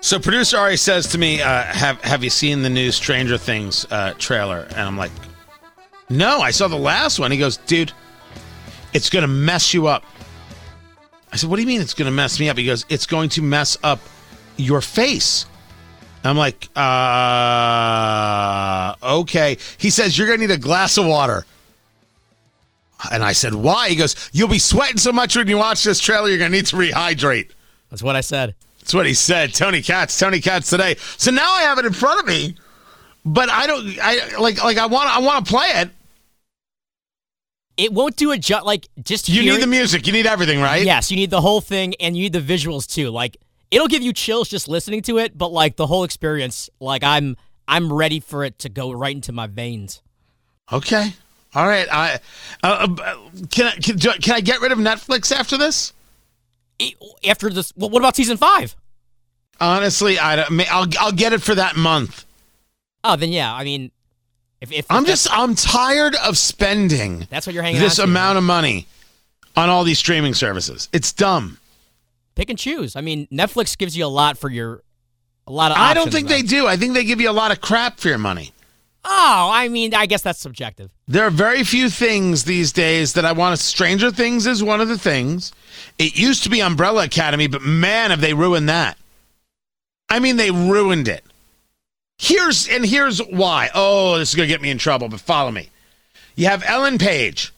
So producer Ari says to me, uh, "Have Have you seen the new Stranger Things uh, trailer?" And I'm like, "No, I saw the last one." He goes, "Dude, it's gonna mess you up." I said, "What do you mean it's gonna mess me up?" He goes, "It's going to mess up your face." I'm like, uh, okay. He says, You're going to need a glass of water. And I said, Why? He goes, You'll be sweating so much when you watch this trailer, you're going to need to rehydrate. That's what I said. That's what he said. Tony Katz, Tony Katz today. So now I have it in front of me, but I don't, I like, like I want, I want to play it. It won't do a just like just You need it- the music, you need everything, right? Yes, you need the whole thing and you need the visuals too. Like it'll give you chills just listening to it, but like the whole experience, like I'm I'm ready for it to go right into my veins. Okay. All right. I uh, uh, can I can, can I get rid of Netflix after this? After this, well, what about season five? Honestly, I don't, I'll I'll get it for that month. Oh, then yeah. I mean, if, if I'm just I'm tired of spending that's what you're hanging this on to, amount of money on all these streaming services. It's dumb. pick and choose. I mean, Netflix gives you a lot for your a lot of. I don't think though. they do. I think they give you a lot of crap for your money. Oh, I mean, I guess that's subjective. There are very few things these days that I want. Stranger Things is one of the things. It used to be Umbrella Academy, but man, have they ruined that. I mean, they ruined it. Here's and here's why. Oh, this is gonna get me in trouble, but follow me. You have Ellen Page,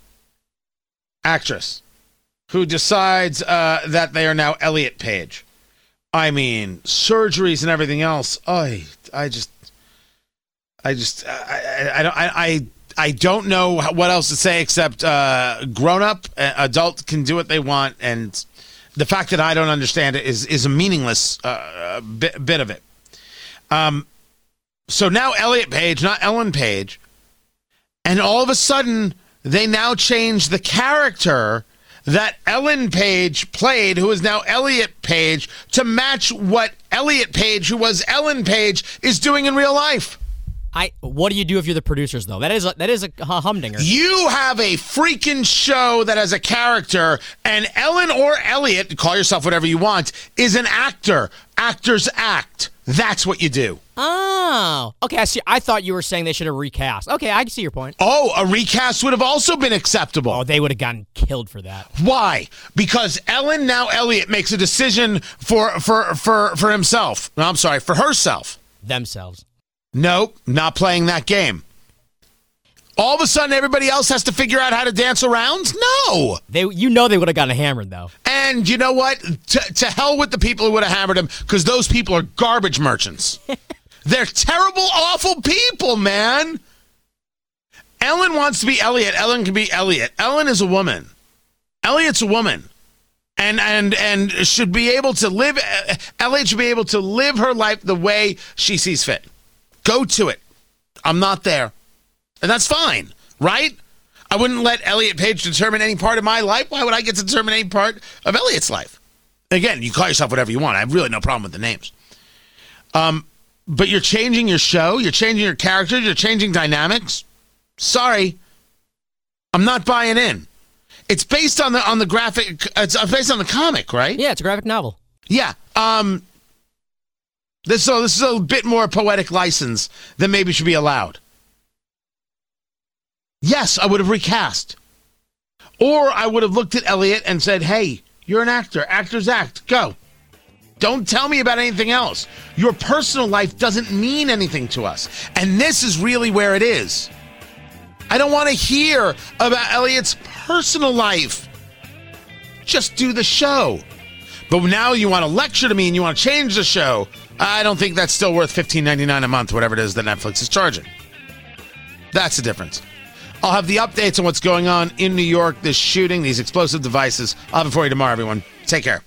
actress, who decides uh, that they are now Elliot Page. I mean, surgeries and everything else. I, I just, I just, I, I, I don't, I, don't know what else to say except uh, grown up, uh, adult can do what they want, and the fact that I don't understand it is is a meaningless uh, bit, bit of it. Um, so now Elliot Page, not Ellen Page, and all of a sudden they now change the character that Ellen Page played, who is now Elliot Page, to match what Elliot Page, who was Ellen Page, is doing in real life. I. What do you do if you're the producers though? That is a, that is a humdinger. You have a freaking show that has a character, and Ellen or Elliot, call yourself whatever you want, is an actor. Actors act. That's what you do. Oh, okay. I see. I thought you were saying they should have recast. Okay, I see your point. Oh, a recast would have also been acceptable. Oh, they would have gotten killed for that. Why? Because Ellen now Elliot makes a decision for for for for himself. No, I'm sorry, for herself. Themselves. Nope, not playing that game. All of a sudden, everybody else has to figure out how to dance around? No. They, you know, they would have gotten hammered though. And you know what? To, to hell with the people who would have hammered him because those people are garbage merchants. They're terrible, awful people, man. Ellen wants to be Elliot. Ellen can be Elliot. Ellen is a woman. Elliot's a woman. And and and should be able to live Elliot should be able to live her life the way she sees fit. Go to it. I'm not there. And that's fine, right? I wouldn't let Elliot Page determine any part of my life. Why would I get to determine any part of Elliot's life? Again, you call yourself whatever you want. I have really no problem with the names. Um, but you're changing your show, you're changing your characters, you're changing dynamics. Sorry, I'm not buying in. It's based on the on the graphic. It's based on the comic, right? Yeah, it's a graphic novel. Yeah. Um. This so this is a bit more poetic license than maybe should be allowed. Yes, I would have recast, or I would have looked at Elliot and said, "Hey, you're an actor. Actors act. Go. Don't tell me about anything else. Your personal life doesn't mean anything to us, and this is really where it is. I don't want to hear about Elliot's personal life. Just do the show." But now you want to lecture to me and you want to change the show. I don't think that's still worth fifteen ninety nine a month, whatever it is that Netflix is charging. That's the difference. I'll have the updates on what's going on in New York, this shooting, these explosive devices. I'll have it for you tomorrow, everyone. Take care.